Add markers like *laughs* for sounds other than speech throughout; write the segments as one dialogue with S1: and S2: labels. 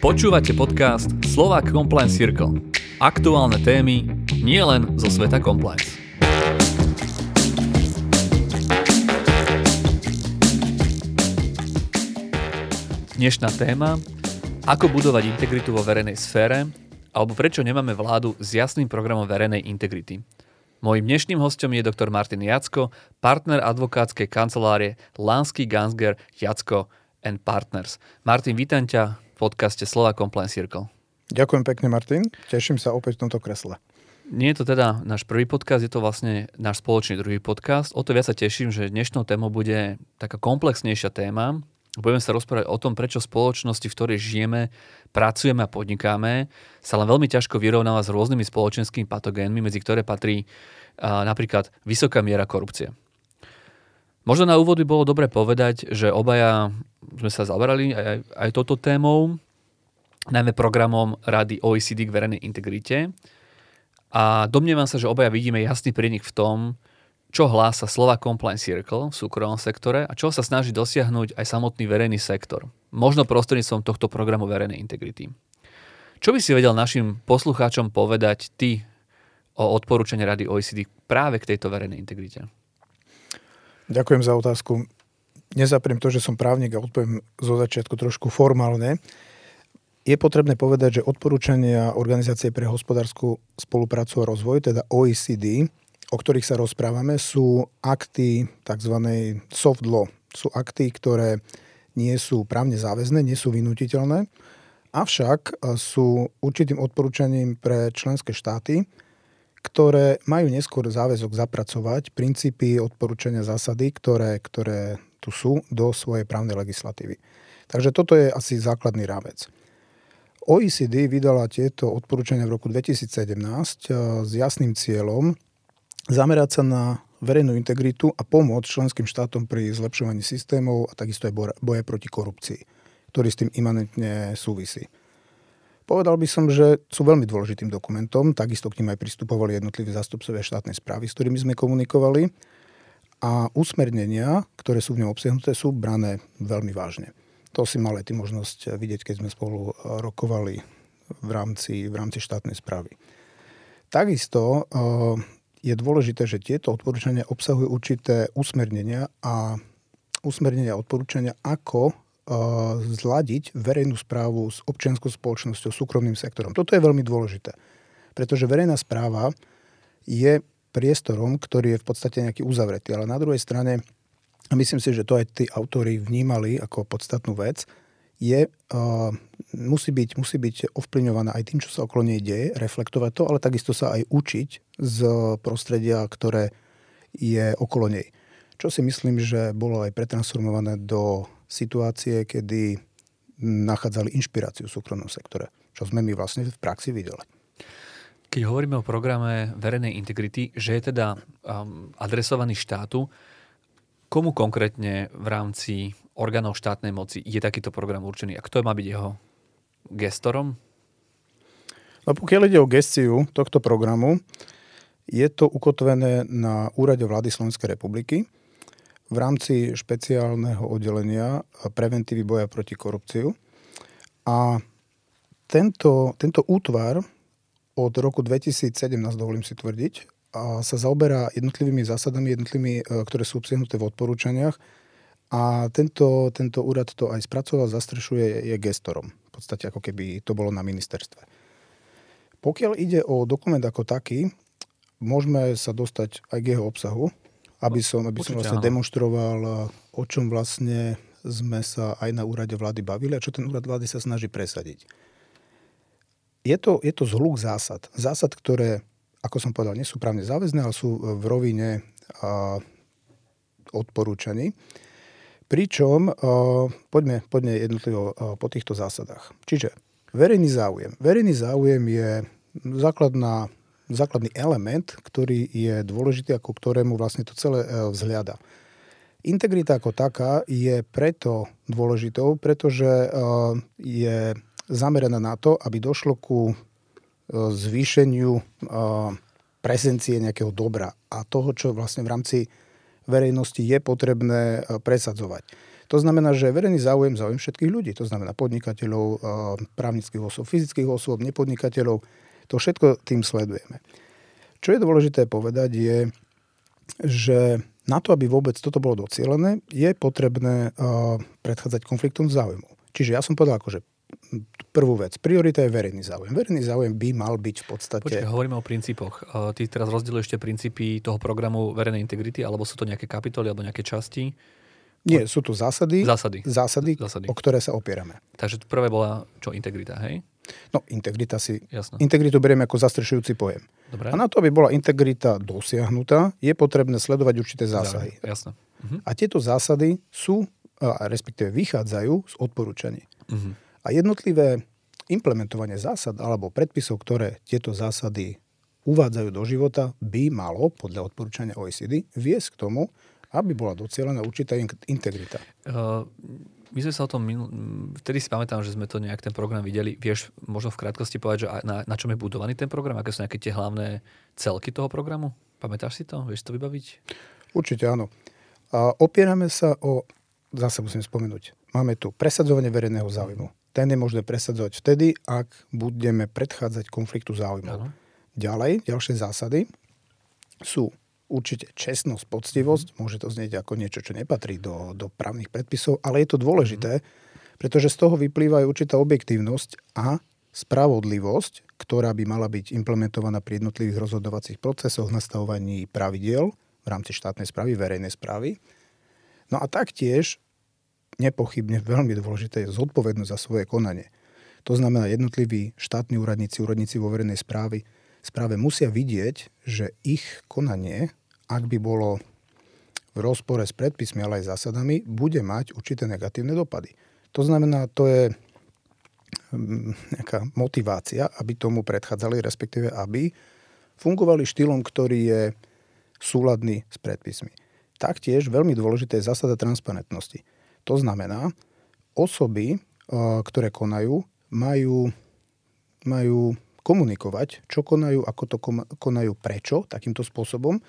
S1: Počúvate podcast Slovak Compliance Circle. Aktuálne témy nie len zo sveta compliance. Dnešná téma Ako budovať integritu vo verejnej sfére alebo prečo nemáme vládu s jasným programom verejnej integrity. Mojím dnešným hostom je doktor Martin Jacko, partner advokátskej kancelárie Lansky Gansger Jacko and Partners. Martin, vítam ťa podcaste Slova Compliance Circle.
S2: Ďakujem pekne, Martin. Teším sa opäť v tomto kresle.
S1: Nie je to teda náš prvý podcast, je to vlastne náš spoločný druhý podcast. O to viac sa teším, že dnešnou témou bude taká komplexnejšia téma. Budeme sa rozprávať o tom, prečo spoločnosti, v ktorej žijeme, pracujeme a podnikáme, sa len veľmi ťažko vyrovnáva s rôznymi spoločenskými patogénmi, medzi ktoré patrí a, napríklad vysoká miera korupcie. Možno na úvod by bolo dobre povedať, že obaja sme sa zaberali aj, aj touto témou, najmä programom Rady OECD k verejnej integrite. A domnievam sa, že obaja vidíme jasný prienik v tom, čo hlása slova Compliance Circle v súkromnom sektore a čo sa snaží dosiahnuť aj samotný verejný sektor. Možno prostredníctvom tohto programu verejnej integrity. Čo by si vedel našim poslucháčom povedať ty o odporúčaní Rady OECD práve k tejto verejnej integrite?
S2: Ďakujem za otázku. Nezapriem to, že som právnik a odpoviem zo začiatku trošku formálne. Je potrebné povedať, že odporúčania Organizácie pre hospodárskú spoluprácu a rozvoj, teda OECD, o ktorých sa rozprávame, sú akty tzv. soft law. Sú akty, ktoré nie sú právne záväzné, nie sú vynutiteľné, avšak sú určitým odporúčaním pre členské štáty, ktoré majú neskôr záväzok zapracovať princípy, odporúčania, zásady, ktoré, ktoré tu sú, do svojej právnej legislatívy. Takže toto je asi základný rámec. OECD vydala tieto odporúčania v roku 2017 eh, s jasným cieľom zamerať sa na verejnú integritu a pomoc členským štátom pri zlepšovaní systémov a takisto aj boje proti korupcii, ktorý s tým imanentne súvisí. Povedal by som, že sú veľmi dôležitým dokumentom, takisto k ním aj pristupovali jednotliví zástupcovia štátnej správy, s ktorými sme komunikovali a usmernenia, ktoré sú v ňom obsiahnuté, sú brané veľmi vážne. To si mal aj ty možnosť vidieť, keď sme spolu rokovali v rámci, v rámci štátnej správy. Takisto eh, je dôležité, že tieto odporúčania obsahujú určité usmernenia a usmernenia odporúčania, ako zladiť verejnú správu s občianskou spoločnosťou, súkromným sektorom. Toto je veľmi dôležité, pretože verejná správa je priestorom, ktorý je v podstate nejaký uzavretý, ale na druhej strane, a myslím si, že to aj tí autori vnímali ako podstatnú vec, je, uh, musí, byť, musí byť ovplyvňovaná aj tým, čo sa okolo nej deje, reflektovať to, ale takisto sa aj učiť z prostredia, ktoré je okolo nej. Čo si myslím, že bolo aj pretransformované do situácie, kedy nachádzali inšpiráciu v súkromnom sektore, čo sme my vlastne v praxi videli.
S1: Keď hovoríme o programe verejnej integrity, že je teda um, adresovaný štátu, komu konkrétne v rámci orgánov štátnej moci je takýto program určený a kto má byť jeho gestorom?
S2: No pokiaľ ide o gestiu tohto programu, je to ukotvené na úrade vlády Slovenskej republiky v rámci špeciálneho oddelenia preventívy boja proti korupciu. A tento, tento útvar od roku 2017, dovolím si tvrdiť, a sa zaoberá jednotlivými zásadami, jednotlivými, e, ktoré sú obsiahnuté v odporúčaniach. A tento, tento úrad to aj spracoval, zastrešuje, je gestorom. V podstate ako keby to bolo na ministerstve. Pokiaľ ide o dokument ako taký, môžeme sa dostať aj k jeho obsahu aby som, aby som vlastne demonstroval, o čom vlastne sme sa aj na úrade vlády bavili a čo ten úrad vlády sa snaží presadiť. Je to, je to zhluk zásad. Zásad, ktoré, ako som povedal, nie sú právne záväzné, ale sú v rovine a, odporúčaní. Pričom, a, poďme, poďme jednotlivo a, po týchto zásadách. Čiže verejný záujem. Verejný záujem je základná základný element, ktorý je dôležitý, ako ktorému vlastne to celé e, vzhľada. Integrita ako taká je preto dôležitou, pretože e, je zameraná na to, aby došlo ku e, zvýšeniu prezencie nejakého dobra a toho, čo vlastne v rámci verejnosti je potrebné presadzovať. To znamená, že verejný záujem, záujem všetkých ľudí, to znamená podnikateľov, právnických osôb, fyzických osôb, nepodnikateľov, to všetko tým sledujeme. Čo je dôležité povedať je, že na to, aby vôbec toto bolo docielené, je potrebné eh, predchádzať konfliktom záujmu. Čiže ja som povedal akože prvú vec. Priorita je verejný záujem. Verejný záujem by mal byť v podstate...
S1: Počkej, hovoríme o princípoch. Eh, ty teraz rozdieluješ tie princípy toho programu verejnej integrity, alebo sú to nejaké kapitoly, alebo nejaké časti?
S2: Nie, sú tu zásady,
S1: Zásady.
S2: zásady,
S1: Zásady.
S2: o ktoré sa opierame.
S1: Takže prvé bola čo integrita, hej?
S2: No, integrita si...
S1: Jasno.
S2: Integritu berieme ako zastrešujúci pojem.
S1: Dobre.
S2: A na to, aby bola integrita dosiahnutá, je potrebné sledovať určité zásady.
S1: Jasno. Mhm.
S2: A tieto zásady sú, respektíve vychádzajú z odporúčaní.
S1: Mhm.
S2: A jednotlivé implementovanie zásad alebo predpisov, ktoré tieto zásady uvádzajú do života, by malo, podľa odporúčania OECD, viesť k tomu, aby bola docielená určitá in- integrita.
S1: Uh, my sme sa o tom, minul... vtedy si pamätám, že sme to nejak ten program videli. Vieš možno v krátkosti povedať, že na, na čom je budovaný ten program? Aké sú nejaké tie hlavné celky toho programu? Pamätáš si to? Vieš to vybaviť?
S2: Určite áno. A opierame sa o, zase musím spomenúť, máme tu presadzovanie verejného záujmu. Ten je možné presadzovať vtedy, ak budeme predchádzať konfliktu záujmov.
S1: Áno.
S2: Ďalej, ďalšie zásady sú určite čestnosť, poctivosť. Môže to znieť ako niečo, čo nepatrí do, do právnych predpisov, ale je to dôležité, pretože z toho vyplýva aj určitá objektívnosť a spravodlivosť, ktorá by mala byť implementovaná pri jednotlivých rozhodovacích procesoch, nastavovaní pravidiel v rámci štátnej správy, verejnej správy. No a taktiež nepochybne veľmi dôležité je zodpovednosť za svoje konanie. To znamená, jednotliví štátni úradníci, úradníci vo verejnej správy, správe musia vidieť, že ich konanie, ak by bolo v rozpore s predpismi, ale aj zásadami, bude mať určité negatívne dopady. To znamená, to je mm, nejaká motivácia, aby tomu predchádzali, respektíve aby fungovali štýlom, ktorý je súladný s predpismi. Taktiež veľmi dôležité je zásada transparentnosti. To znamená, osoby, eh, ktoré konajú, majú, majú komunikovať, čo konajú, ako to konajú, prečo, takýmto spôsobom.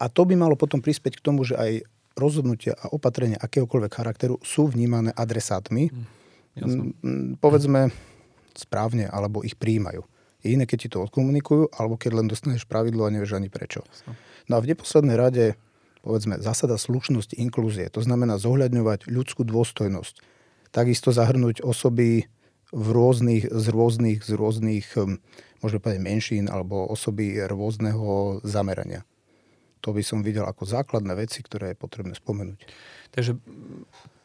S2: A to by malo potom prispieť k tomu, že aj rozhodnutia a opatrenia akéhokoľvek charakteru sú vnímané adresátmi, mm, povedzme správne, alebo ich príjmajú. Je iné, keď ti to odkomunikujú, alebo keď len dostaneš pravidlo a nevieš ani prečo.
S1: Jasno.
S2: No a v neposlednej rade, povedzme, zásada slušnosti, inklúzie, to znamená zohľadňovať ľudskú dôstojnosť. Takisto zahrnúť osoby v rôznych, z rôznych, z rôznych, hm, môžeme povedať menšín, alebo osoby rôzneho zamerania. To by som videl ako základné veci, ktoré je potrebné spomenúť.
S1: Takže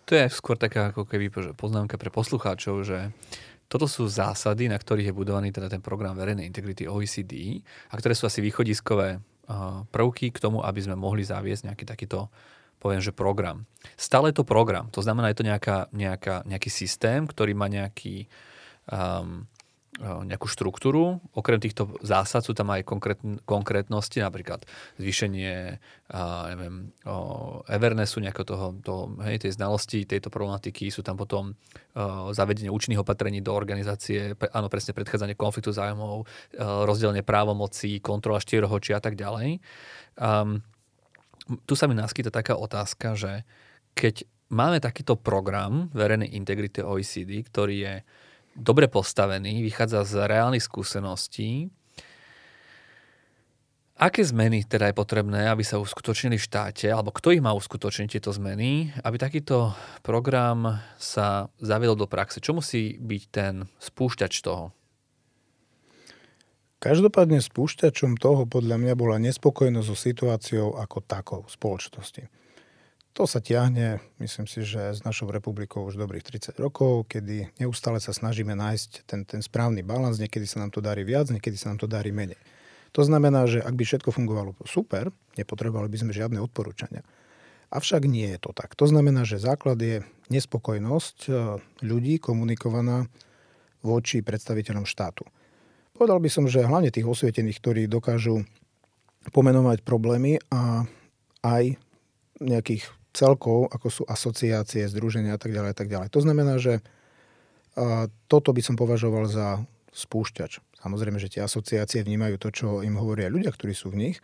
S1: to je skôr taká ako keby poznámka pre poslucháčov, že toto sú zásady, na ktorých je budovaný teda ten program verejnej integrity OECD a ktoré sú asi východiskové uh, prvky k tomu, aby sme mohli zaviesť nejaký takýto poviem, že program. Stále je to program, to znamená, je to nejaká, nejaká, nejaký systém, ktorý má nejaký, um, nejakú štruktúru. Okrem týchto zásad sú tam aj konkrét, konkrétnosti, napríklad zvýšenie uh, neviem, uh, Evernessu, nejakého toho, toho, hej, tej znalosti tejto problematiky. Sú tam potom uh, zavedenie účinných opatrení do organizácie, pre, áno, presne predchádzanie konfliktu zájmov, uh, rozdelenie právomocí, kontrola štierohočí a tak ďalej. Um, tu sa mi naskyta taká otázka, že keď máme takýto program verejnej integrity OECD, ktorý je dobre postavený, vychádza z reálnych skúseností, aké zmeny teda je potrebné, aby sa uskutočnili v štáte, alebo kto ich má uskutočniť tieto zmeny, aby takýto program sa zaviedol do praxe? Čo musí byť ten spúšťač toho?
S2: Každopádne spúšťačom toho podľa mňa bola nespokojnosť so situáciou ako takou spoločnosti. To sa tiahne, myslím si, že s našou republikou už dobrých 30 rokov, kedy neustále sa snažíme nájsť ten, ten správny balans, niekedy sa nám to darí viac, niekedy sa nám to darí menej. To znamená, že ak by všetko fungovalo super, nepotrebovali by sme žiadne odporúčania. Avšak nie je to tak. To znamená, že základ je nespokojnosť e, ľudí komunikovaná voči predstaviteľom štátu. Povedal by som, že hlavne tých osvietených, ktorí dokážu pomenovať problémy a aj nejakých celkov, ako sú asociácie, združenia a tak ďalej. A tak ďalej. To znamená, že toto by som považoval za spúšťač. Samozrejme, že tie asociácie vnímajú to, čo im hovoria ľudia, ktorí sú v nich,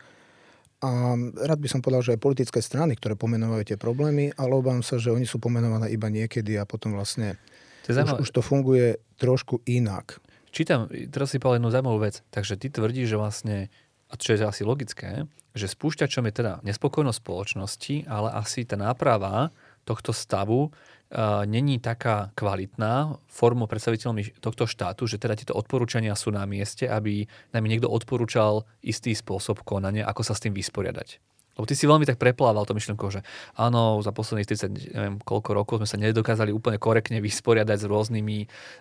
S2: A rád by som povedal, že aj politické strany, ktoré pomenovajú tie problémy, ale obávam sa, že oni sú pomenované iba niekedy a potom vlastne to už, už to funguje trošku inak.
S1: Čítam, teraz si povedal jednu zaujímavú vec. Takže ty tvrdíš, že vlastne, a čo je asi logické, že spúšťačom je teda nespokojnosť spoločnosti, ale asi tá náprava tohto stavu uh, není taká kvalitná formou predstaviteľmi tohto štátu, že teda tieto odporúčania sú na mieste, aby nám niekto odporúčal istý spôsob konania, ako sa s tým vysporiadať. Lebo ty si veľmi tak preplával to myšlenkou, že áno, za posledných 30, neviem koľko rokov sme sa nedokázali úplne korektne vysporiadať s rôznymi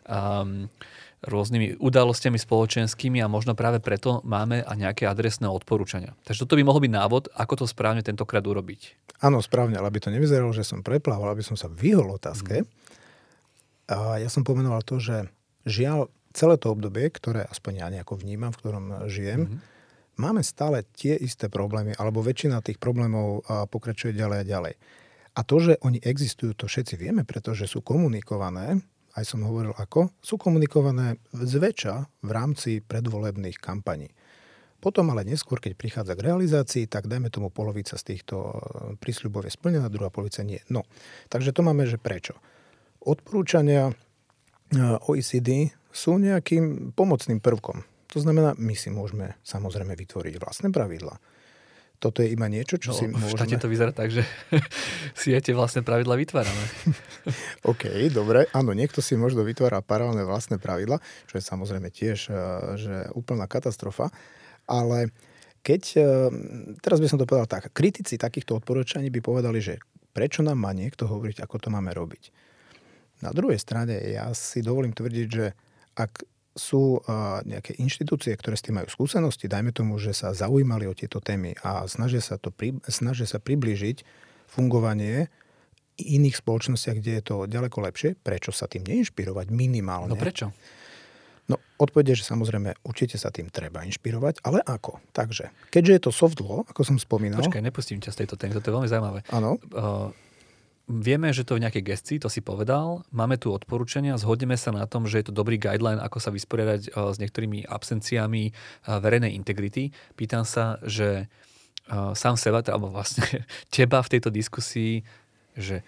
S1: um, rôznymi udalosťami spoločenskými a možno práve preto máme a nejaké adresné odporúčania. Takže toto by mohol byť návod, ako to správne tentokrát urobiť.
S2: Áno, správne, ale aby to nevyzeralo, že som preplával, aby som sa vyhol otázke. Mm. A ja som pomenoval to, že žiaľ, celé to obdobie, ktoré aspoň ja nejako vnímam, v ktorom žijem, mm. máme stále tie isté problémy, alebo väčšina tých problémov pokračuje ďalej a ďalej. A to, že oni existujú, to všetci vieme, pretože sú komunikované aj som hovoril ako, sú komunikované zväčša v rámci predvolebných kampaní. Potom ale neskôr, keď prichádza k realizácii, tak dajme tomu polovica z týchto e, prísľubov je splnená, druhá polovica nie. No, takže to máme, že prečo. Odporúčania e, OECD sú nejakým pomocným prvkom. To znamená, my si môžeme samozrejme vytvoriť vlastné pravidla toto je iba niečo, čo no, si môžeme...
S1: V štáte to vyzerá tak, že *laughs* si tie vlastné pravidla vytvárame. *laughs*
S2: OK, dobre. Áno, niekto si možno vytvára paralelné vlastné pravidla, čo je samozrejme tiež eh, že úplná katastrofa. Ale keď... Eh, teraz by som to povedal tak. Kritici takýchto odporúčaní by povedali, že prečo nám má niekto hovoriť, ako to máme robiť. Na druhej strane ja si dovolím tvrdiť, že ak sú nejaké inštitúcie, ktoré s tým majú skúsenosti, dajme tomu, že sa zaujímali o tieto témy a snažia sa, to, snažia sa priblížiť fungovanie iných spoločnostiach, kde je to ďaleko lepšie, prečo sa tým neinšpirovať minimálne?
S1: No prečo?
S2: No odpovede, že samozrejme určite sa tým treba inšpirovať, ale ako? Takže, keďže je to soft law, ako som spomínal...
S1: Počkaj, nepustím ťa z tejto témy, toto je veľmi zaujímavé.
S2: Áno.
S1: Uh, vieme, že to je v nejakej gestii, to si povedal, máme tu odporúčania, zhodneme sa na tom, že je to dobrý guideline, ako sa vysporiadať eh, s niektorými absenciami eh, verejnej integrity. Pýtam sa, že eh, sám seba, alebo vlastne *laughs* teba v tejto diskusii, že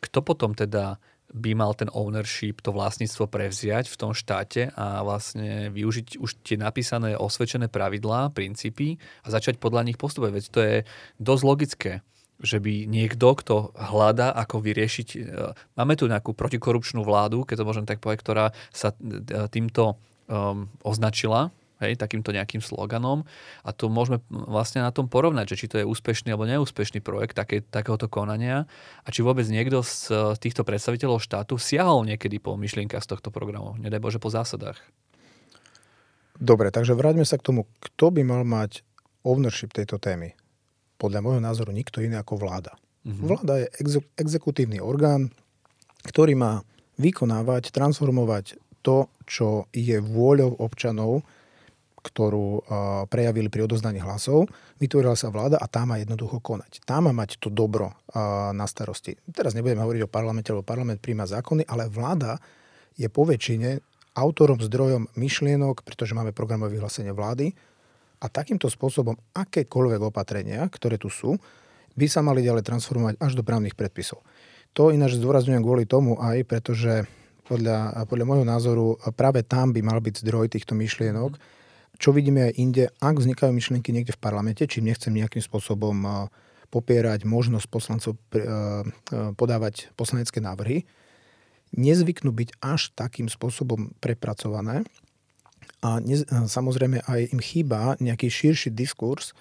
S1: kto potom teda by mal ten ownership, to vlastníctvo prevziať v tom štáte a vlastne využiť už tie napísané osvedčené pravidlá, princípy a začať podľa nich postupovať. Veď to je dosť logické že by niekto, kto hľadá, ako vyriešiť... E, máme tu nejakú protikorupčnú vládu, keď to môžem tak povedať, ktorá sa e, týmto um, označila, hej, takýmto nejakým sloganom a to môžeme vlastne na tom porovnať, že či to je úspešný alebo neúspešný projekt také, takéhoto konania a či vôbec niekto z e, týchto predstaviteľov štátu siahol niekedy po myšlienkach z tohto programu, nedaj Bože po zásadách.
S2: Dobre, takže vráťme sa k tomu, kto by mal mať ownership tejto témy podľa môjho názoru nikto iný ako vláda. Mm-hmm. Vláda je ex- exekutívny orgán, ktorý má vykonávať, transformovať to, čo je vôľou občanov, ktorú prejavili pri odozdaní hlasov. Vytvorila sa vláda a tá má jednoducho konať. Tá má mať to dobro na starosti. Teraz nebudeme hovoriť o parlamente, lebo parlament príjma zákony, ale vláda je po väčšine autorom, zdrojom myšlienok, pretože máme programové vyhlásenie vlády, a takýmto spôsobom akékoľvek opatrenia, ktoré tu sú, by sa mali ďalej transformovať až do právnych predpisov. To ináč zdôrazňujem kvôli tomu aj, pretože podľa, podľa môjho názoru práve tam by mal byť zdroj týchto myšlienok. Čo vidíme aj inde, ak vznikajú myšlienky niekde v parlamente, čím nechcem nejakým spôsobom eh, popierať možnosť poslancov eh, eh, podávať poslanecké návrhy, nezvyknú byť až takým spôsobom prepracované, a ne, samozrejme aj im chýba nejaký širší diskurs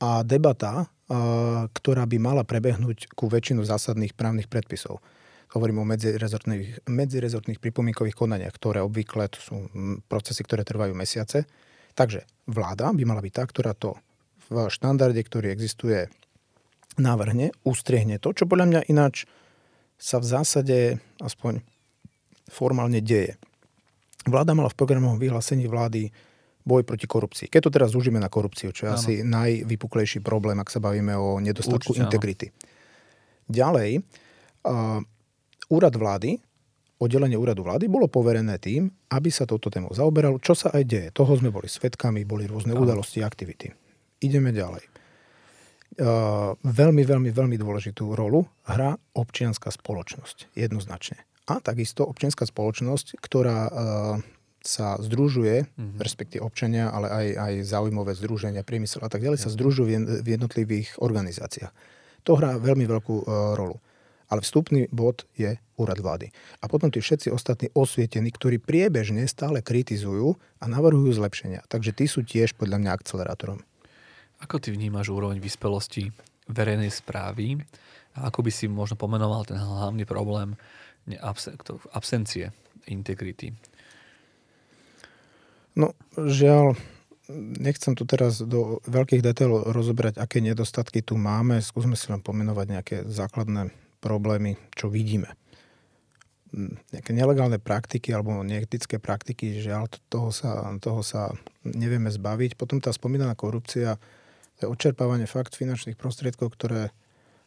S2: a debata, a, ktorá by mala prebehnúť ku väčšinu zásadných právnych predpisov. Hovorím o medzirezortných, medzirezortných pripomienkových konaniach, ktoré obvykle to sú procesy, ktoré trvajú mesiace. Takže vláda by mala byť tá, ktorá to v štandarde, ktorý existuje, navrhne, ustriehne to, čo podľa mňa ináč sa v zásade aspoň formálne deje. Vláda mala v programovom vyhlásení vlády boj proti korupcii. Keď to teraz zúžime na korupciu, čo je ano. asi najvypuklejší problém, ak sa bavíme o nedostatku Určite, integrity. Áno. Ďalej, uh, úrad vlády, oddelenie úradu vlády bolo poverené tým, aby sa touto tému zaoberalo, čo sa aj deje. Toho sme boli svetkami, boli rôzne ano. udalosti, aktivity. Ideme ďalej. veľmi, veľmi, veľmi dôležitú rolu hrá občianská spoločnosť. Jednoznačne. A takisto občianská spoločnosť, ktorá uh, sa združuje, mm-hmm. respektíve občania, ale aj, aj zaujímavé združenia, priemysel a tak ďalej, sa združujú v jednotlivých organizáciách. To hrá veľmi veľkú uh, rolu. Ale vstupný bod je úrad vlády. A potom tí všetci ostatní osvietení, ktorí priebežne stále kritizujú a navrhujú zlepšenia. Takže tí sú tiež podľa mňa akcelerátorom.
S1: Ako ty vnímaš úroveň vyspelosti verejnej správy a ako by si možno pomenoval ten hlavný problém absencie integrity
S2: No, žiaľ, nechcem tu teraz do veľkých detailov rozobrať, aké nedostatky tu máme. Skúsme si len pomenovať nejaké základné problémy, čo vidíme. Nejaké nelegálne praktiky alebo neetické praktiky, žiaľ, toho sa, toho sa nevieme zbaviť. Potom tá spomínaná korupcia, to je odčerpávanie fakt finančných prostriedkov, ktoré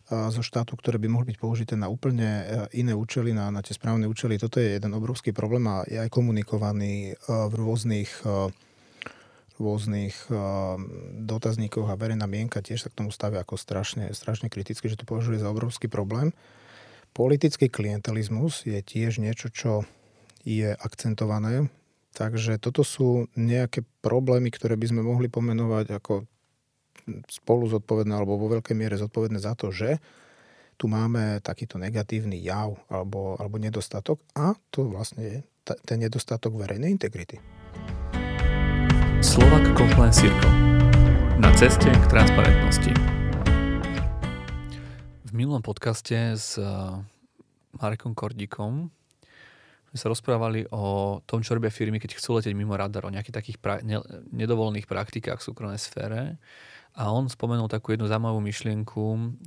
S2: zo štátu, ktoré by mohli byť použité na úplne e, iné účely, na, na tie správne účely. Toto je jeden obrovský problém a je aj komunikovaný e, v rôznych e, rôznych dotazníkoch a verejná mienka tiež sa k tomu stavia ako strašne, strašne kriticky, že to považuje za obrovský problém. Politický klientelizmus je tiež niečo, čo je akcentované. Takže toto sú nejaké problémy, ktoré by sme mohli pomenovať ako spolu zodpovedné alebo vo veľkej miere zodpovedné za to, že tu máme takýto negatívny jav alebo, alebo nedostatok a to vlastne je t- ten nedostatok verejnej integrity.
S1: Slovak Compliance Circle. Na ceste k transparentnosti. V minulom podcaste s eh, Marekom Kordikom sme sa rozprávali o tom, čo robia firmy, keď chcú letieť mimo radar, o nejakých takých pra- ne- nedovolených praktikách v súkromnej sfére. A on spomenul takú jednu zaujímavú myšlienku,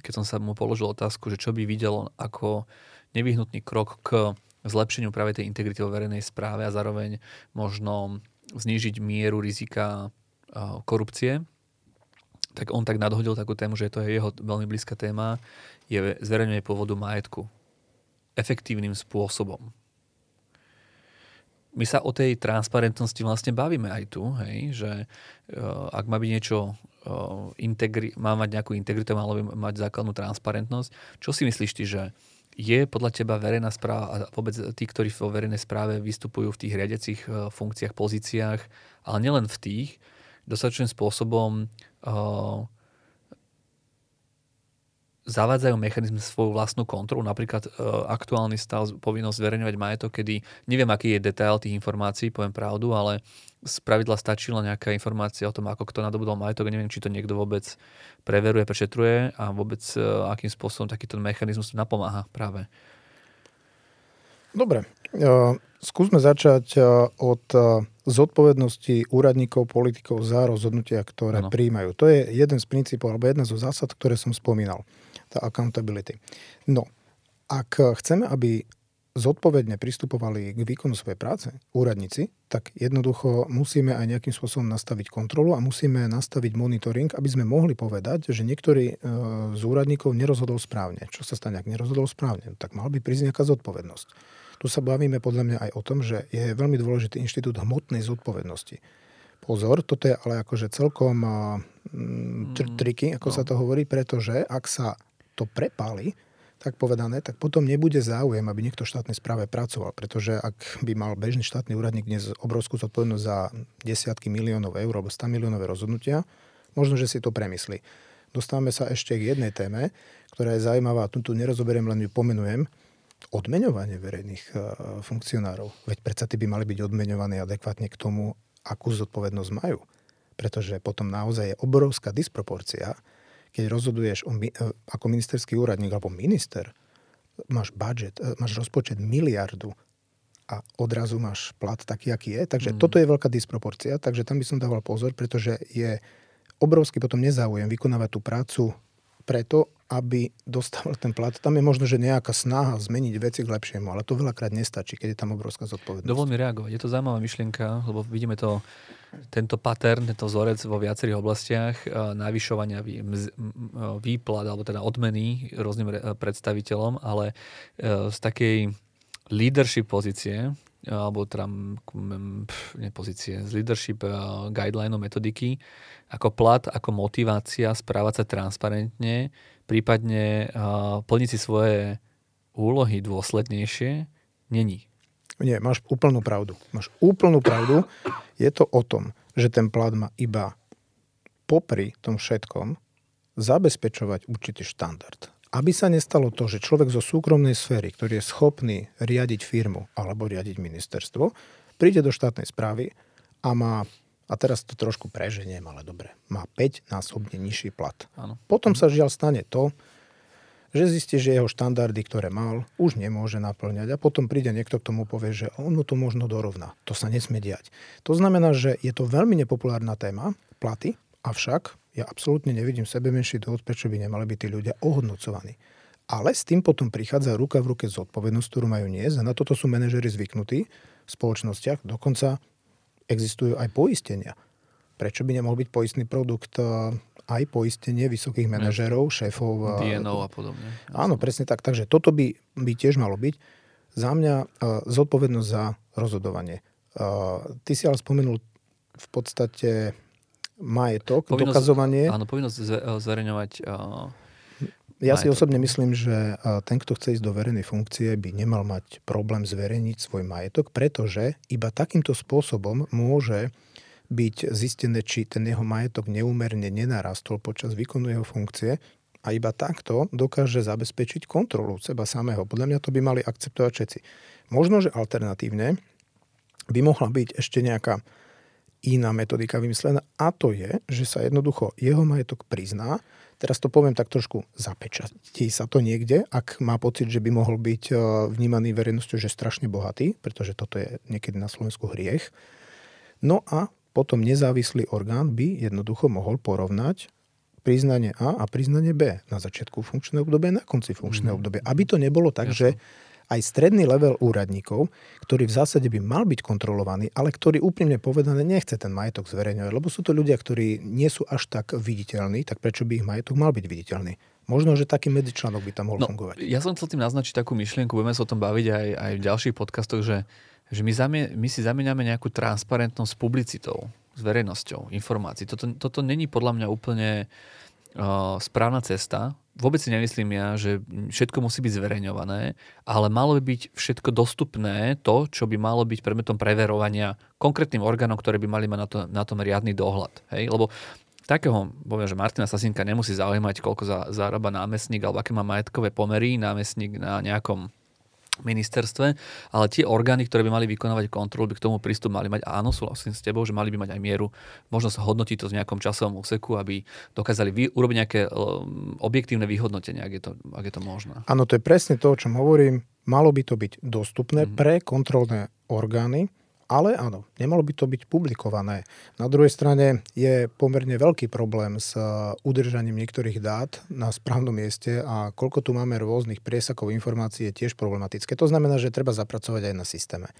S1: keď som sa mu položil otázku, že čo by videl ako nevyhnutný krok k zlepšeniu práve tej integrity vo verejnej správe a zároveň možno znížiť mieru rizika korupcie, tak on tak nadhodil takú tému, že to je jeho veľmi blízka téma, je zverejňovanie pôvodu majetku efektívnym spôsobom my sa o tej transparentnosti vlastne bavíme aj tu, hej, že uh, ak má byť niečo, uh, integri- má mať nejakú integritu, malo by mať základnú transparentnosť. Čo si myslíš ty, že je podľa teba verejná správa a vôbec tí, ktorí vo verejnej správe vystupujú v tých riadiacich uh, funkciách, pozíciách, ale nielen v tých, dostatočným spôsobom uh, zavádzajú mechanizmy svoju vlastnú kontrolu, napríklad e, aktuálny stav, povinnosť zverejňovať majetok, kedy neviem, aký je detail tých informácií, poviem pravdu, ale z pravidla stačila nejaká informácia o tom, ako kto nadobudol majetok, neviem, či to niekto vôbec preveruje, prešetruje a vôbec e, akým spôsobom takýto mechanizmus napomáha práve.
S2: Dobre, e, skúsme začať e, od e, zodpovednosti úradníkov, politikov za rozhodnutia, ktoré ano. príjmajú. To je jeden z princípov, alebo jedna zo zásad, ktoré som spomínal tá accountability. No, ak chceme, aby zodpovedne pristupovali k výkonu svojej práce úradníci, tak jednoducho musíme aj nejakým spôsobom nastaviť kontrolu a musíme nastaviť monitoring, aby sme mohli povedať, že niektorý e, z úradníkov nerozhodol správne. Čo sa stane, ak nerozhodol správne? Tak mal by prísť nejaká zodpovednosť. Tu sa bavíme podľa mňa aj o tom, že je veľmi dôležitý inštitút hmotnej zodpovednosti. Pozor, toto je ale akože celkom mm, triky, ako no. sa to hovorí, pretože ak sa to prepáli, tak povedané, tak potom nebude záujem, aby niekto v štátnej správe pracoval. Pretože ak by mal bežný štátny úradník dnes obrovskú zodpovednosť za desiatky miliónov eur alebo 100 miliónové rozhodnutia, možno, že si to premyslí. Dostávame sa ešte k jednej téme, ktorá je zaujímavá, tu, tu nerozoberiem, len ju pomenujem. Odmeňovanie verejných uh, funkcionárov. Veď predsa tí by mali byť odmeňovaní adekvátne k tomu, akú zodpovednosť majú. Pretože potom naozaj je obrovská disproporcia keď rozhoduješ o, e, ako ministerský úradník alebo minister, máš budget, e, máš rozpočet miliardu a odrazu máš plat taký, aký je. Takže mm. toto je veľká disproporcia, takže tam by som dával pozor, pretože je obrovský potom nezáujem vykonávať tú prácu preto, aby dostal ten plat. Tam je možno, že nejaká snaha zmeniť veci k lepšiemu, ale to veľakrát nestačí, keď je tam obrovská zodpovednosť.
S1: Dovol mi reagovať. Je to zaujímavá myšlienka, lebo vidíme to, tento pattern, tento vzorec vo viacerých oblastiach uh, navyšovania mz, výplat alebo teda odmeny rôznym predstaviteľom, ale z takej leadership pozície, alebo teda pf, nie pozície, z leadership uh, guideline metodiky, ako plat, ako motivácia správať sa transparentne, prípadne uh, plniť si svoje úlohy dôslednejšie, není.
S2: Nie, máš úplnú pravdu. Máš úplnú pravdu. Je to o tom, že ten plat má iba popri tom všetkom zabezpečovať určitý štandard aby sa nestalo to, že človek zo súkromnej sféry, ktorý je schopný riadiť firmu alebo riadiť ministerstvo, príde do štátnej správy a má, a teraz to trošku preženiem, ale dobre, má 5 násobne nižší plat. Ano. Potom sa žiaľ stane to, že zistí, že jeho štandardy, ktoré mal, už nemôže naplňať a potom príde niekto k tomu povie, že on mu to možno dorovná. To sa nesmie diať. To znamená, že je to veľmi nepopulárna téma, platy, avšak ja absolútne nevidím sebe menší dôvod, prečo by nemali byť tí ľudia ohodnocovaní. Ale s tým potom prichádza ruka v ruke zodpovednosť, ktorú majú niesť a na toto sú manažery zvyknutí v spoločnostiach. Dokonca existujú aj poistenia. Prečo by nemohol byť poistný produkt eh, aj poistenie vysokých manažerov, šéfov.
S1: Eh, DNO a podobne.
S2: Áno, presne tak. Takže toto by, by tiež malo byť. Za mňa uh, zodpovednosť za rozhodovanie. Ty si ale spomenul v podstate majetok, povinnosť, dokazovanie.
S1: Áno, povinnosť zverejňovať uh,
S2: ja si osobne myslím, že ten, kto chce ísť do verejnej funkcie, by nemal mať problém zverejniť svoj majetok, pretože iba takýmto spôsobom môže byť zistené, či ten jeho majetok neúmerne nenarastol počas výkonu jeho funkcie a iba takto dokáže zabezpečiť kontrolu seba samého. Podľa mňa to by mali akceptovať všetci. Možno, že alternatívne by mohla byť ešte nejaká iná metodika vymyslená a to je, že sa jednoducho jeho majetok prizná, teraz to poviem tak trošku, zapečatí sa to niekde, ak má pocit, že by mohol byť e, vnímaný verejnosťou, že strašne bohatý, pretože toto je niekedy na Slovensku hriech. No a potom nezávislý orgán by jednoducho mohol porovnať priznanie A a priznanie B na začiatku funkčného obdobia, na konci funkčného mm. obdobia. Aby to nebolo tak, Jasne. že aj stredný level úradníkov, ktorý v zásade by mal byť kontrolovaný, ale ktorý úprimne povedané nechce ten majetok zverejňovať, lebo sú to ľudia, ktorí nie sú až tak viditeľní, tak prečo by ich majetok mal byť viditeľný? Možno, že taký medzičlánok by tam mohol no, fungovať.
S1: Ja som chcel tým naznačiť takú myšlienku, budeme sa o tom baviť aj, aj v ďalších podcastoch, že, že my, zamie, my si zamieňame nejakú transparentnosť s publicitou, s verejnosťou informácií. Toto, toto není podľa mňa úplne uh, správna cesta, vôbec si nemyslím ja, že všetko musí byť zverejňované, ale malo by byť všetko dostupné, to, čo by malo byť predmetom preverovania konkrétnym orgánom, ktoré by mali mať na, to, na tom riadny dohľad. Hej? Lebo takého, poviem, že Martina Sasinka nemusí zaujímať, koľko za, zarába námestník alebo aké má majetkové pomery námestník na nejakom ministerstve, ale tie orgány, ktoré by mali vykonávať kontrolu, by k tomu prístup mali mať. Áno, súhlasím s tebou, že mali by mať aj mieru, možno sa hodnotiť to v nejakom časovom úseku, aby dokázali vy, urobiť nejaké um, objektívne vyhodnotenie, ak je to, ak je to možné.
S2: Áno, to je presne to, o čom hovorím. Malo by to byť dostupné mm-hmm. pre kontrolné orgány, ale áno, nemalo by to byť publikované. Na druhej strane je pomerne veľký problém s uh, udržaním niektorých dát na správnom mieste a koľko tu máme rôznych priesakov informácií je tiež problematické. To znamená, že treba zapracovať aj na systéme.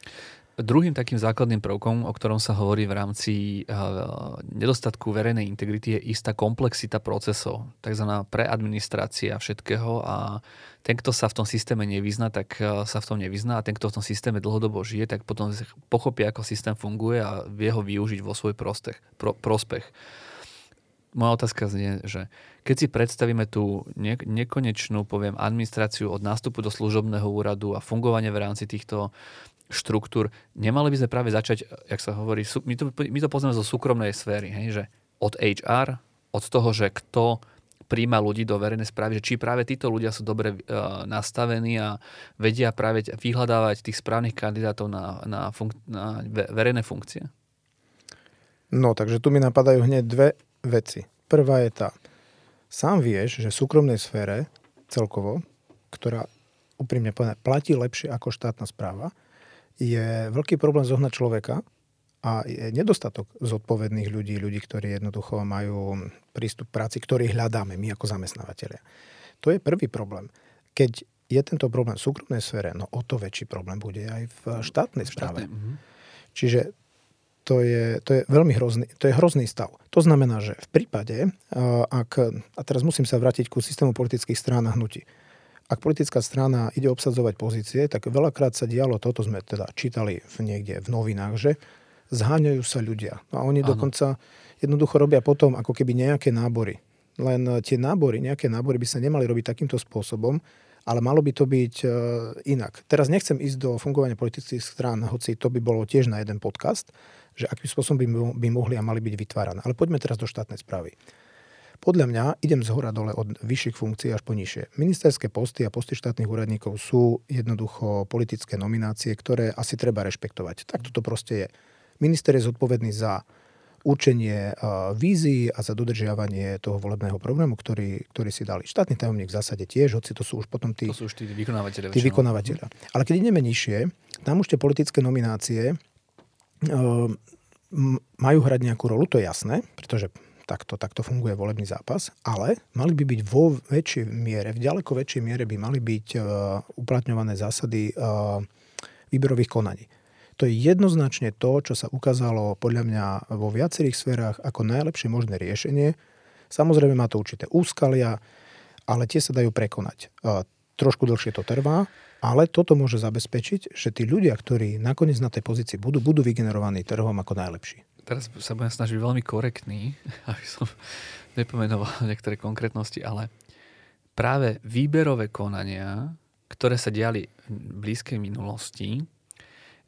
S1: Druhým takým základným prvkom, o ktorom sa hovorí v rámci uh, nedostatku verejnej integrity, je istá komplexita procesov, tzv. preadministrácia všetkého a ten, kto sa v tom systéme nevyzná, tak uh, sa v tom nevyzná a ten, kto v tom systéme dlhodobo žije, tak potom pochopí, ako systém funguje a vie ho využiť vo svoj prostech, pro, prospech. Moja otázka znie, že keď si predstavíme tú ne, nekonečnú, poviem, administráciu od nástupu do služobného úradu a fungovanie v rámci týchto štruktúr, nemali by sme práve začať, jak sa hovorí, my to, my to poznáme zo súkromnej sféry, hej, že od HR, od toho, že kto príjma ľudí do verejnej správy, že či práve títo ľudia sú dobre uh, nastavení a vedia práve vyhľadávať tých správnych kandidátov na, na, funk- na verejné funkcie?
S2: No, takže tu mi napadajú hneď dve veci. Prvá je tá, sám vieš, že v súkromnej sfére celkovo, ktorá úprimne povedané platí lepšie ako štátna správa, je veľký problém zohnať človeka a je nedostatok zodpovedných ľudí, ľudí, ktorí jednoducho majú prístup k práci, ktorý hľadáme my ako zamestnávateľia. To je prvý problém. Keď je tento problém v súkromnej sfére, no o to väčší problém bude aj v štátnej správe. Mhm. Čiže to je, to je veľmi hrozný, to je hrozný stav. To znamená, že v prípade, ak, a teraz musím sa vrátiť ku systému politických strán a hnutí, ak politická strana ide obsadzovať pozície, tak veľakrát sa dialo, toto sme teda čítali v niekde v novinách, že zháňajú sa ľudia. No a oni ano. dokonca jednoducho robia potom ako keby nejaké nábory. Len e, tie nábory, nejaké nábory by sa nemali robiť takýmto spôsobom, ale malo by to byť uh, inak. Teraz nechcem ísť do fungovania politických strán, hoci to by bolo tiež na jeden podcast, že akým spôsobom by, by mohli a mali byť vytvárané. Ale poďme teraz do štátnej správy. Podľa mňa idem z hora dole od vyšších funkcií až po nižšie. Ministerské posty a posty štátnych úradníkov sú jednoducho politické nominácie, ktoré asi treba rešpektovať. Tak to proste je. Minister je zodpovedný za určenie vízií a za dodržiavanie toho volebného programu, ktorý, ktorý si dali. Štátny tajomník v zásade tiež, hoci to sú už potom tí,
S1: to sú už tí vykonávateľe.
S2: Tí vykonávateľe. Ale keď ideme nižšie, tam už tie politické nominácie majú hrať nejakú rolu, to je jasné, pretože takto, takto funguje volebný zápas, ale mali by byť vo väčšej miere, v ďaleko väčšej miere by mali byť uh, uplatňované zásady uh, výberových konaní. To je jednoznačne to, čo sa ukázalo podľa mňa vo viacerých sférach ako najlepšie možné riešenie. Samozrejme má to určité úskalia, ale tie sa dajú prekonať. Uh, trošku dlhšie to trvá, ale toto môže zabezpečiť, že tí ľudia, ktorí nakoniec na tej pozícii budú, budú vygenerovaní trhom ako najlepší
S1: teraz sa budem snažiť veľmi korektný, *laughs* aby som nepomenoval niektoré konkrétnosti, ale práve výberové konania, ktoré sa diali v blízkej minulosti,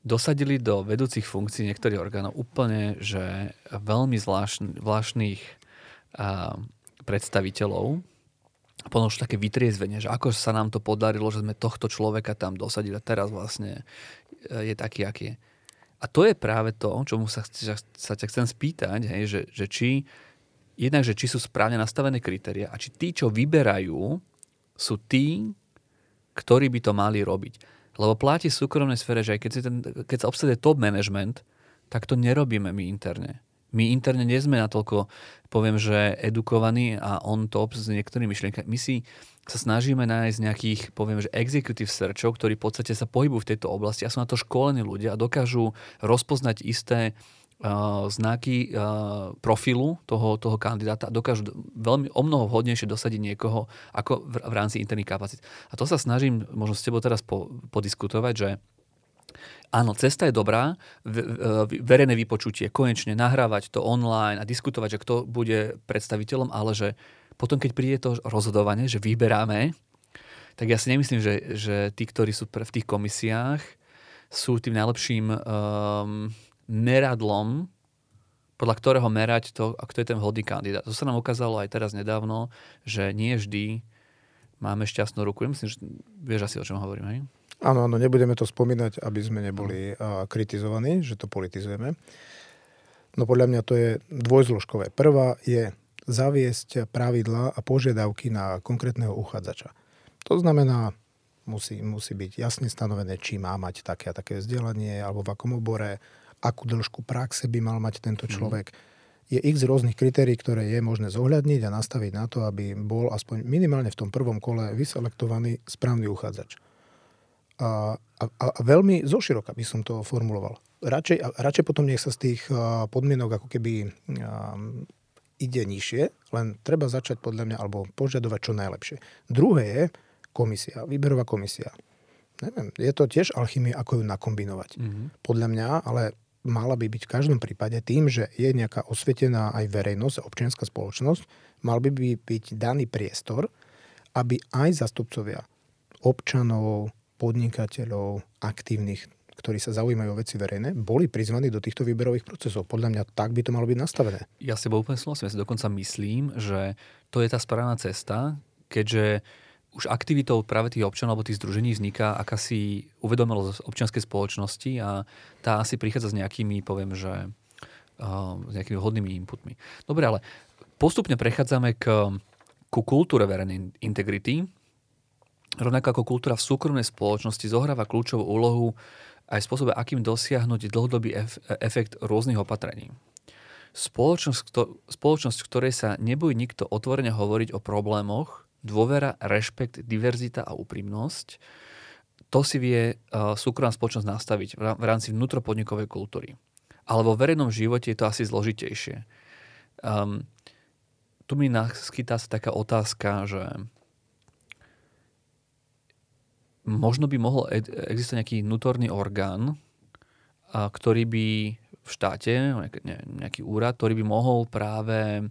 S1: dosadili do vedúcich funkcií niektorých orgánov úplne, že veľmi zvláštn, zvláštnych a, predstaviteľov, potom už také vytriezvenie, že ako sa nám to podarilo, že sme tohto človeka tam dosadili a teraz vlastne je taký, aký je. A to je práve to, čomu sa, sa ťa chcem spýtať, hej, že, že či jednak, že či sú správne nastavené kritéria a či tí, čo vyberajú, sú tí, ktorí by to mali robiť. Lebo platí v súkromnej sfére, že aj keď, si ten, keď sa obsaduje top management, tak to nerobíme my interne. My interne nie sme natoľko, poviem, že edukovaní a on top s niektorými myšlienkami. My si sa snažíme nájsť nejakých, poviem, že executive searchov, ktorí v podstate sa pohybujú v tejto oblasti a sú na to školení ľudia a dokážu rozpoznať isté uh, znaky uh, profilu toho, toho kandidáta a dokážu veľmi o mnoho vhodnejšie dosadiť niekoho ako v, v rámci interných kapacít. A to sa snažím možno s tebou teraz po, podiskutovať, že Áno, cesta je dobrá, verejné vypočutie, konečne nahrávať to online a diskutovať, že kto bude predstaviteľom, ale že potom, keď príde to rozhodovanie, že vyberáme, tak ja si nemyslím, že, že tí, ktorí sú v tých komisiách, sú tým najlepším um, meradlom, podľa ktorého merať to, kto je ten vhodný kandidát. To sa nám ukázalo aj teraz nedávno, že nie vždy máme šťastnú ruku. Ja myslím, že vieš asi, o čom hovorím, hej?
S2: Áno, áno, nebudeme to spomínať, aby sme neboli kritizovaní, že to politizujeme. No podľa mňa to je dvojzložkové. Prvá je zaviesť pravidla a požiadavky na konkrétneho uchádzača. To znamená, musí, musí byť jasne stanovené, či má mať také a také vzdelanie, alebo v akom obore, akú dĺžku praxe by mal mať tento mhm. človek. Mm. Je x rôznych kritérií, ktoré je možné zohľadniť a nastaviť na to, aby bol aspoň minimálne v tom prvom kole vyselektovaný správny uchádzač a, a, a veľmi zoširoka by som to formuloval. Radšej, radšej potom nech sa z tých podmienok ako keby um, ide nižšie, len treba začať podľa mňa alebo požadovať čo najlepšie. Druhé je komisia, výberová komisia. Neviem, je to tiež alchymia, ako ju nakombinovať. Mm-hmm. Podľa mňa, ale mala by byť v každom prípade tým, že je nejaká osvietená aj verejnosť, občianská spoločnosť, mal by byť daný priestor, aby aj zastupcovia občanov, podnikateľov, aktívnych, ktorí sa zaujímajú o veci verejné, boli prizvaní do týchto výberových procesov. Podľa mňa tak by to malo byť nastavené.
S1: Ja si úplne súhlasím. Ja si dokonca myslím, že to je tá správna cesta, keďže už aktivitou práve tých občanov alebo tých združení vzniká akási uvedomelosť občianskej spoločnosti a tá asi prichádza s nejakými, poviem, že uh, s nejakými hodnými inputmi. Dobre, ale postupne prechádzame k, ku kultúre verejnej integrity, Rovnako ako kultúra v súkromnej spoločnosti zohráva kľúčovú úlohu aj spôsobe, akým dosiahnuť dlhodobý efekt rôznych opatrení. Spoločnosť, v ktorej sa nebojí nikto otvorene hovoriť o problémoch, dôvera, rešpekt, diverzita a úprimnosť, to si vie súkromná spoločnosť nastaviť v rámci vnútropodnikovej kultúry. Ale vo verejnom živote je to asi zložitejšie. Um, tu mi naskytá sa taká otázka, že možno by mohol existovať nejaký vnútorný orgán, ktorý by v štáte, nejaký úrad, ktorý by mohol práve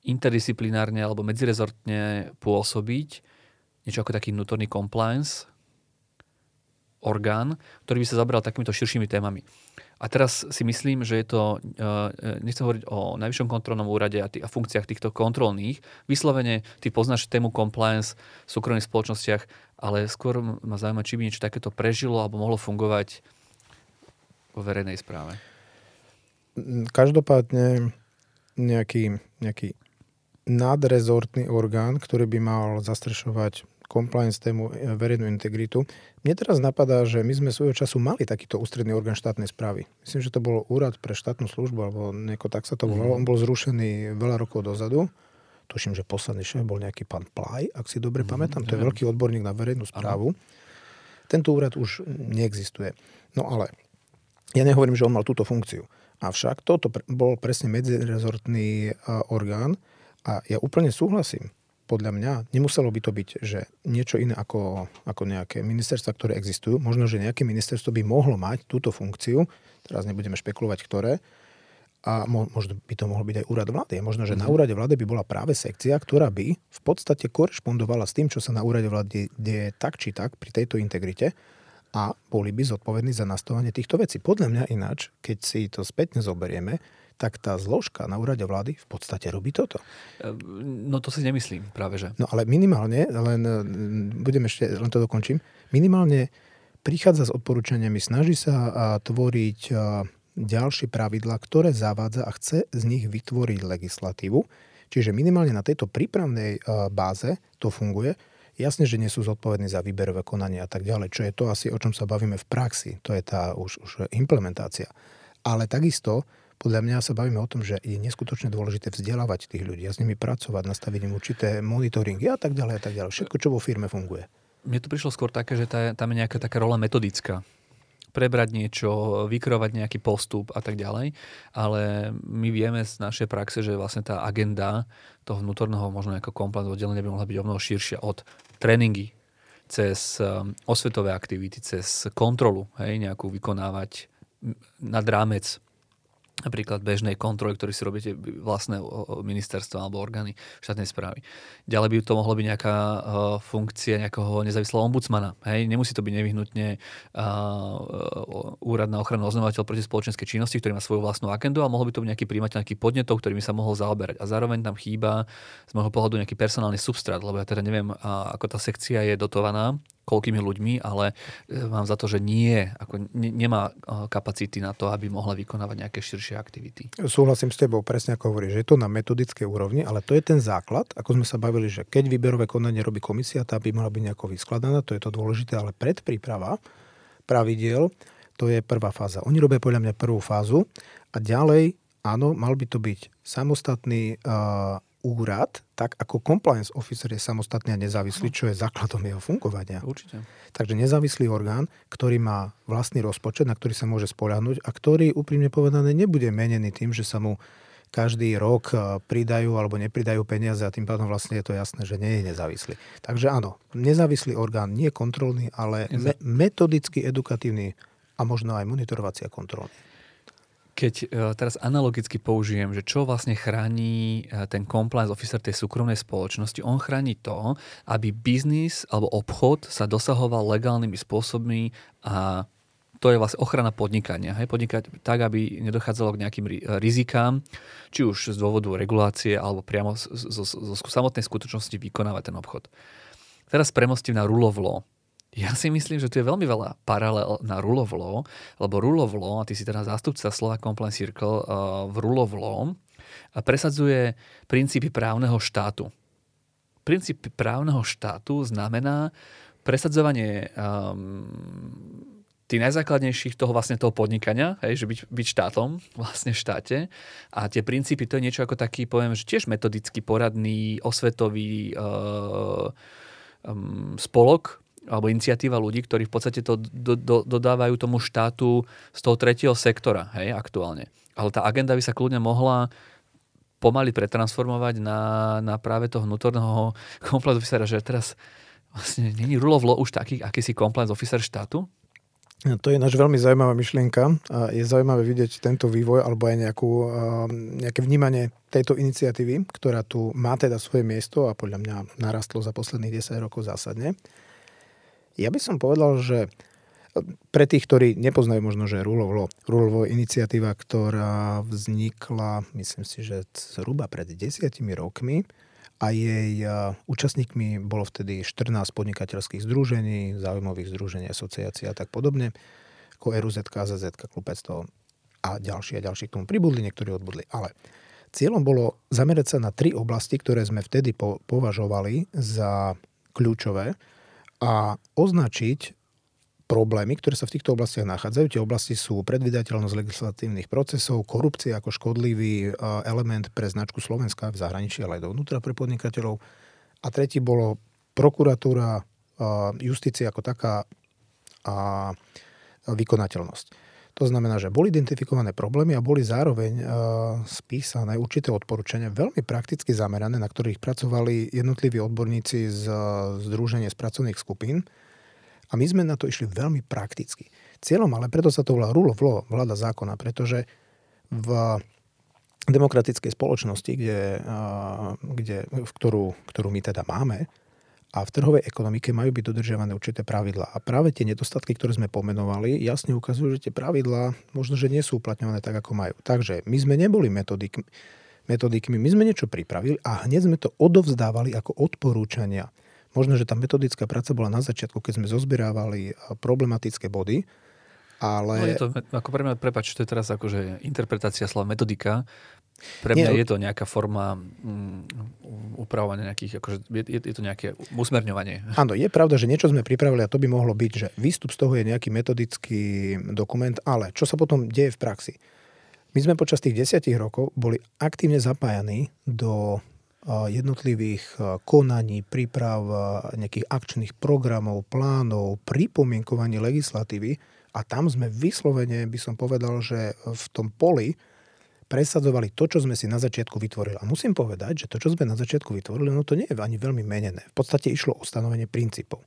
S1: interdisciplinárne alebo medzirezortne pôsobiť, niečo ako taký vnútorný compliance orgán, ktorý by sa zabral takýmito širšími témami. A teraz si myslím, že je to, e, nechcem hovoriť o najvyššom kontrolnom úrade a, tých, a funkciách týchto kontrolných. Vyslovene, ty poznáš tému compliance v súkromných spoločnostiach, ale skôr ma zaujíma, či by niečo takéto prežilo alebo mohlo fungovať vo verejnej správe.
S2: Každopádne nejaký, nejaký nadrezortný orgán, ktorý by mal zastrešovať compliance tému e, verejnú integritu. Mne teraz napadá, že my sme svojho času mali takýto ústredný orgán štátnej správy. Myslím, že to bol úrad pre štátnu službu, alebo nieko tak sa to volalo. Mm-hmm. On bol zrušený veľa rokov dozadu. Tuším, že posledný šéf bol nejaký pán Plaj, ak si dobre mm-hmm. pamätám. To je veľký odborník na verejnú správu. Tento úrad už neexistuje. No ale ja nehovorím, že on mal túto funkciu. Avšak toto bol presne medzirezortný orgán a ja úplne súhlasím podľa mňa nemuselo by to byť, že niečo iné ako, ako nejaké ministerstva, ktoré existujú. Možno, že nejaké ministerstvo by mohlo mať túto funkciu, teraz nebudeme špekulovať, ktoré, a mo, možno by to mohol byť aj úrad vlády. Možno, že mm-hmm. na mhm. úrade vlády by bola práve sekcia, ktorá by v podstate korešpondovala s tým, čo sa na úrade vlády deje tak či tak pri tejto integrite a boli by zodpovední za nastavanie týchto vecí. Podľa mňa ináč, keď si to spätne zoberieme, tak tá zložka na úrade vlády v podstate robí toto.
S1: No to si nemyslím práve, že.
S2: No ale minimálne, len mm, budem ešte, len to dokončím, minimálne prichádza s odporúčaniami, snaží sa tvoriť ďalšie pravidlá, ktoré zavádza a chce z nich vytvoriť legislatívu. Čiže minimálne na tejto prípravnej báze to funguje. Jasne, že nie sú zodpovední za výberové konanie a tak ďalej, čo je to asi, o čom sa bavíme v praxi. To je tá už, už implementácia. Ale takisto podľa mňa sa bavíme o tom, že je neskutočne dôležité vzdelávať tých ľudí a s nimi pracovať, nastaviť im určité monitoringy a tak ďalej a tak ďalej. Všetko, čo vo firme funguje.
S1: Mne to prišlo skôr také, že tá, tam je nejaká taká rola metodická prebrať niečo, vykrovať nejaký postup a tak ďalej. Ale my vieme z našej praxe, že vlastne tá agenda toho vnútorného možno ako komplexného oddelenia by mohla byť o mnoho širšia od tréningy cez um, osvetové aktivity, cez kontrolu, hej, nejakú vykonávať nad rámec napríklad bežnej kontroly, ktorý si robíte vlastné ministerstvo alebo orgány štátnej správy. Ďalej by to mohlo byť nejaká uh, funkcia nejakého nezávislého ombudsmana. Hej? Nemusí to byť nevyhnutne uh, úrad na ochranu oznamovateľ proti spoločenskej činnosti, ktorý má svoju vlastnú agendu, ale mohol by to byť nejaký príjimateľ nejakých podnetov, ktorými sa mohol zaoberať. A zároveň tam chýba z môjho pohľadu nejaký personálny substrát, lebo ja teda neviem, uh, ako tá sekcia je dotovaná koľkými ľuďmi, ale e, mám za to, že nie, ako ne, nemá e, kapacity na to, aby mohla vykonávať nejaké širšie aktivity.
S2: Súhlasím s tebou, presne ako hovoríš, je to na metodickej úrovni, ale to je ten základ, ako sme sa bavili, že keď výberové konanie robí komisia, tá by mala byť nejako vyskladaná, to je to dôležité, ale predpríprava pravidiel, to je prvá fáza. Oni robia podľa mňa prvú fázu a ďalej, áno, mal by to byť samostatný uh, úrad, tak ako compliance officer je samostatný a nezávislý, čo je základom jeho fungovania.
S1: Určite.
S2: Takže nezávislý orgán, ktorý má vlastný rozpočet, na ktorý sa môže spoľahnúť a ktorý úprimne povedané nebude menený tým, že sa mu každý rok e, pridajú alebo nepridajú peniaze a tým pádom vlastne je to jasné, že nie je nezávislý. Takže áno, nezávislý orgán nie kontrolný, ale me- metodicky edukatívny a možno aj monitorovací a kontrolný.
S1: Keď e, teraz analogicky použijem, že čo vlastne chráni e, ten compliance officer tej súkromnej spoločnosti, on chráni to, aby biznis alebo obchod sa dosahoval legálnymi spôsobmi a to je vlastne ochrana podnikania. Hej? Podnikať tak, aby nedochádzalo k nejakým rizikám, či už z dôvodu regulácie, alebo priamo zo, zo, zo samotnej skutočnosti vykonávať ten obchod. Teraz premostím na rule of law. Ja si myslím, že tu je veľmi veľa paralel na law, lebo law, a ty si teda zástupca slova Compliance Circle uh, v law, presadzuje princípy právneho štátu. Princíp právneho štátu znamená presadzovanie um, tých najzákladnejších toho vlastne toho podnikania, hej, že byť, byť štátom, vlastne štáte. A tie princípy, to je niečo ako taký, poviem, že tiež metodicky poradný, osvetový uh, um, spolok, alebo iniciatíva ľudí, ktorí v podstate to do, do, dodávajú tomu štátu z toho tretieho sektora, hej, aktuálne. Ale tá agenda by sa kľudne mohla pomaly pretransformovať na, na práve toho vnútorného *laughs* komplexu officera, že teraz Vlastne není rule of už taký akýsi compliance officer štátu?
S2: No, to je náš veľmi zaujímavá myšlienka je zaujímavé vidieť tento vývoj alebo aj nejakú, nejaké vnímanie tejto iniciatívy, ktorá tu má teda svoje miesto a podľa mňa narastlo za posledných 10 rokov zásadne. Ja by som povedal, že pre tých, ktorí nepoznajú možno, že Rulovo, Rulovo iniciatíva, ktorá vznikla, myslím si, že zhruba pred desiatimi rokmi, a jej účastníkmi bolo vtedy 14 podnikateľských združení, záujmových združení, asociácií a tak podobne, ako RUZ, KZZ, Klub 500 a ďalší a ďalší k tomu pribudli, niektorí odbudli. Ale cieľom bolo zamerať sa na tri oblasti, ktoré sme vtedy po- považovali za kľúčové a označiť problémy, ktoré sa v týchto oblastiach nachádzajú. Tie oblasti sú predvydateľnosť legislatívnych procesov, korupcia ako škodlivý e, element pre značku Slovenska v zahraničí, ale aj dovnútra pre podnikateľov. A tretí bolo prokuratúra, e, justícia ako taká a vykonateľnosť. To znamená, že boli identifikované problémy a boli zároveň e, spísané určité odporúčania, veľmi prakticky zamerané, na ktorých pracovali jednotliví odborníci z Združenia z pracovných skupín a my sme na to išli veľmi prakticky. Cieľom, ale preto sa to volá rule of law, vláda zákona, pretože v demokratickej spoločnosti, kde, kde, v ktorú, ktorú my teda máme, a v trhovej ekonomike majú byť dodržiavané určité pravidlá. A práve tie nedostatky, ktoré sme pomenovali, jasne ukazujú, že tie pravidlá možno, že nie sú uplatňované tak, ako majú. Takže my sme neboli metodikmi, metodikmi, my sme niečo pripravili a hneď sme to odovzdávali ako odporúčania Možno, že tá metodická práca bola na začiatku, keď sme zozbierávali problematické body, ale...
S1: No je to, ako pre mňa, prepač, to je teraz akože interpretácia slova metodika. Pre mňa Nie, je to nejaká forma um, upravovania nejakých, akože je, je to nejaké usmerňovanie.
S2: Áno, je pravda, že niečo sme pripravili a to by mohlo byť, že výstup z toho je nejaký metodický dokument, ale čo sa potom deje v praxi? My sme počas tých desiatich rokov boli aktívne zapájani do jednotlivých konaní, príprav nejakých akčných programov, plánov, pripomienkovaní legislatívy a tam sme vyslovene, by som povedal, že v tom poli presadzovali to, čo sme si na začiatku vytvorili. A musím povedať, že to, čo sme na začiatku vytvorili, no to nie je ani veľmi menené. V podstate išlo o stanovenie princípov.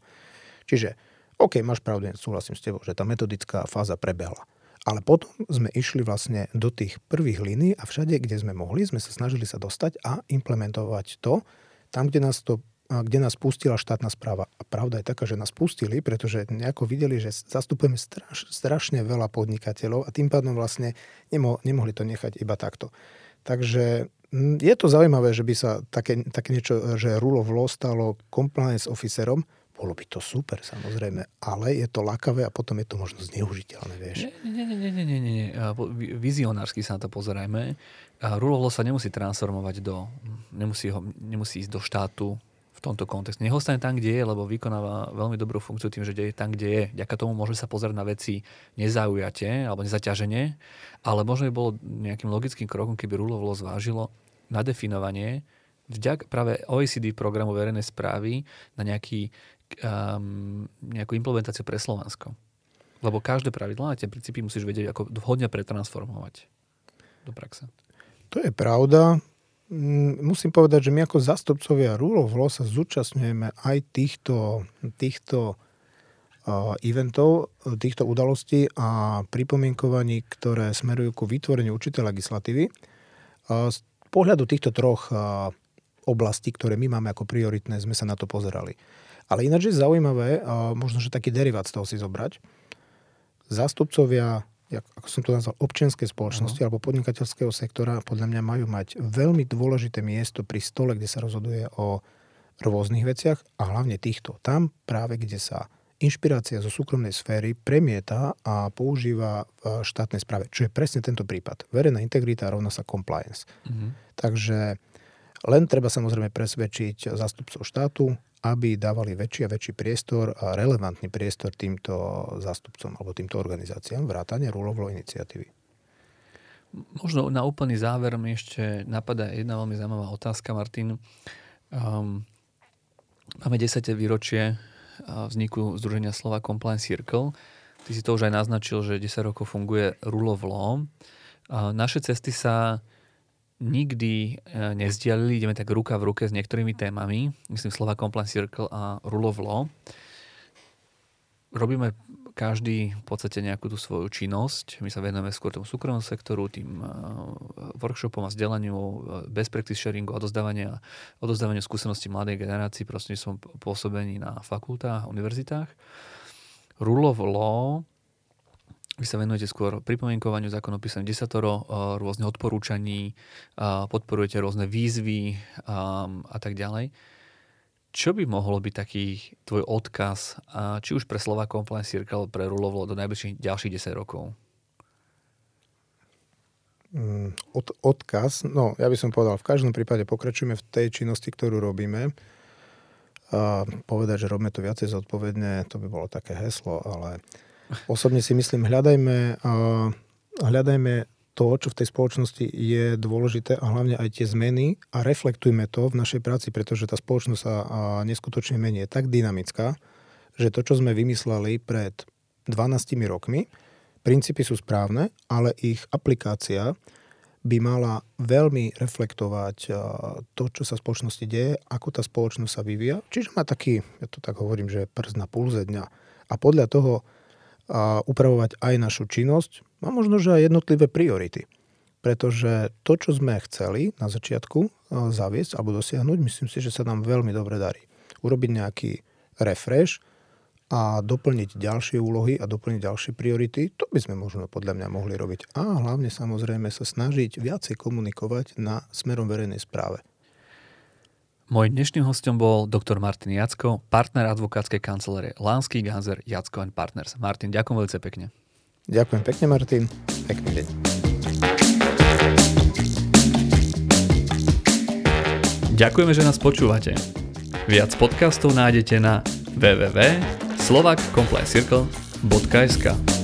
S2: Čiže, OK, máš pravdu, súhlasím s tebou, že tá metodická fáza prebehla. Ale potom sme išli vlastne do tých prvých línií a všade, kde sme mohli, sme sa snažili sa dostať a implementovať to tam, kde nás to kde nás pustila štátna správa. A pravda je taká, že nás pustili, pretože nejako videli, že zastupujeme straš, strašne veľa podnikateľov a tým pádom vlastne nemo, nemohli to nechať iba takto. Takže je to zaujímavé, že by sa také, také niečo, že rule of law stalo compliance officerom, bolo by to super, samozrejme, ale je to lakavé a potom je to možno zneužiteľné, vieš.
S1: Nie, nie, nie, nie, nie, nie. Vizionársky sa na to pozerajme. Rule sa nemusí transformovať do, nemusí, ho, nemusí ísť do štátu tomto kontexte. Nech tam, kde je, lebo vykonáva veľmi dobrú funkciu tým, že je tam, kde je. Ďaká tomu môže sa pozerať na veci nezaujate alebo nezaťaženie, ale možno by bolo nejakým logickým krokom, keby Rule zvážilo nadefinovanie vďak práve OECD programu verejnej správy na nejaký um, nejakú implementáciu pre Slovensko. Lebo každé pravidlá a tie princípy musíš vedieť, ako vhodne pretransformovať do praxe.
S2: To je pravda. Mm, musím povedať, že my ako zastupcovia Rule of Law sa zúčastňujeme aj týchto, týchto eventov, týchto udalostí a pripomienkovaní, ktoré smerujú ku vytvoreniu určitej legislatívy. Z pohľadu týchto troch oblastí, ktoré my máme ako prioritné, sme sa na to pozerali. Ale ináč je zaujímavé, možno, že taký derivát z toho si zobrať. Zástupcovia, ako som to nazval, občianskej spoločnosti uh-huh. alebo podnikateľského sektora podľa mňa majú mať veľmi dôležité miesto pri stole, kde sa rozhoduje o rôznych veciach a hlavne týchto. Tam práve, kde sa inšpirácia zo súkromnej sféry premieta a používa v štátnej správe, čo je presne tento prípad. Verejná integrita rovná sa compliance. Uh-huh. Takže len treba samozrejme presvedčiť zástupcov štátu, aby dávali väčší a väčší priestor a relevantný priestor týmto zástupcom alebo týmto organizáciám vrátane rúlovlo iniciatívy.
S1: Možno na úplný záver mi ešte napadá jedna veľmi zaujímavá otázka, Martin. Um, máme 10. výročie vzniku Združenia slova Compliance Circle. Ty si to už aj naznačil, že 10 rokov funguje Rule of Law. Naše cesty sa nikdy e, nezdialili, ideme tak ruka v ruke s niektorými témami, myslím Slova Compliance Circle a Rule of Law. Robíme každý v podstate nejakú tú svoju činnosť. My sa venujeme skôr tomu súkromnom sektoru, tým uh, workshopom a vzdelaniu, uh, best practice sharingu, odozdávania, odozdávaniu skúseností mladej generácii prostredníctvom pôsobení na fakultách, univerzitách. Rule of law vy sa venujete skôr pripomienkovaniu zákonu písaní desatoro, uh, rôzne odporúčaní, podporujete rôzne výzvy um, a tak ďalej. Čo by mohlo byť taký tvoj odkaz, či už pre Slova Compliance Circle, pre Rulovo do najbližších ďalších 10 rokov?
S2: Mm, od, odkaz, no ja by som povedal, v každom prípade pokračujeme v tej činnosti, ktorú robíme. A povedať, že robíme to viacej zodpovedne, to by bolo také heslo, ale osobne si myslím, hľadajme, hľadajme to, čo v tej spoločnosti je dôležité a hlavne aj tie zmeny a reflektujme to v našej práci, pretože tá spoločnosť sa neskutočne mení. Je tak dynamická, že to, čo sme vymysleli pred 12 rokmi, princípy sú správne, ale ich aplikácia by mala veľmi reflektovať to, čo sa v spoločnosti deje, ako tá spoločnosť sa vyvíja. Čiže má taký, ja to tak hovorím, že prst na pulze dňa. A podľa toho a upravovať aj našu činnosť a možno, že aj jednotlivé priority. Pretože to, čo sme chceli na začiatku zaviesť alebo dosiahnuť, myslím si, že sa nám veľmi dobre darí. Urobiť nejaký refresh a doplniť ďalšie úlohy a doplniť ďalšie priority, to by sme možno podľa mňa mohli robiť. A hlavne samozrejme sa snažiť viacej komunikovať na smerom verejnej správe.
S1: Mojím dnešným hostom bol doktor Martin Jacko, partner advokátskej kancelárie Lánsky Ganzer Jacko and Partners. Martin, ďakujem veľmi pekne.
S2: Ďakujem pekne, Martin. Pekný deň.
S1: Ďakujeme, že nás počúvate. Viac podcastov nájdete na www.slovakcompliancecircle.sk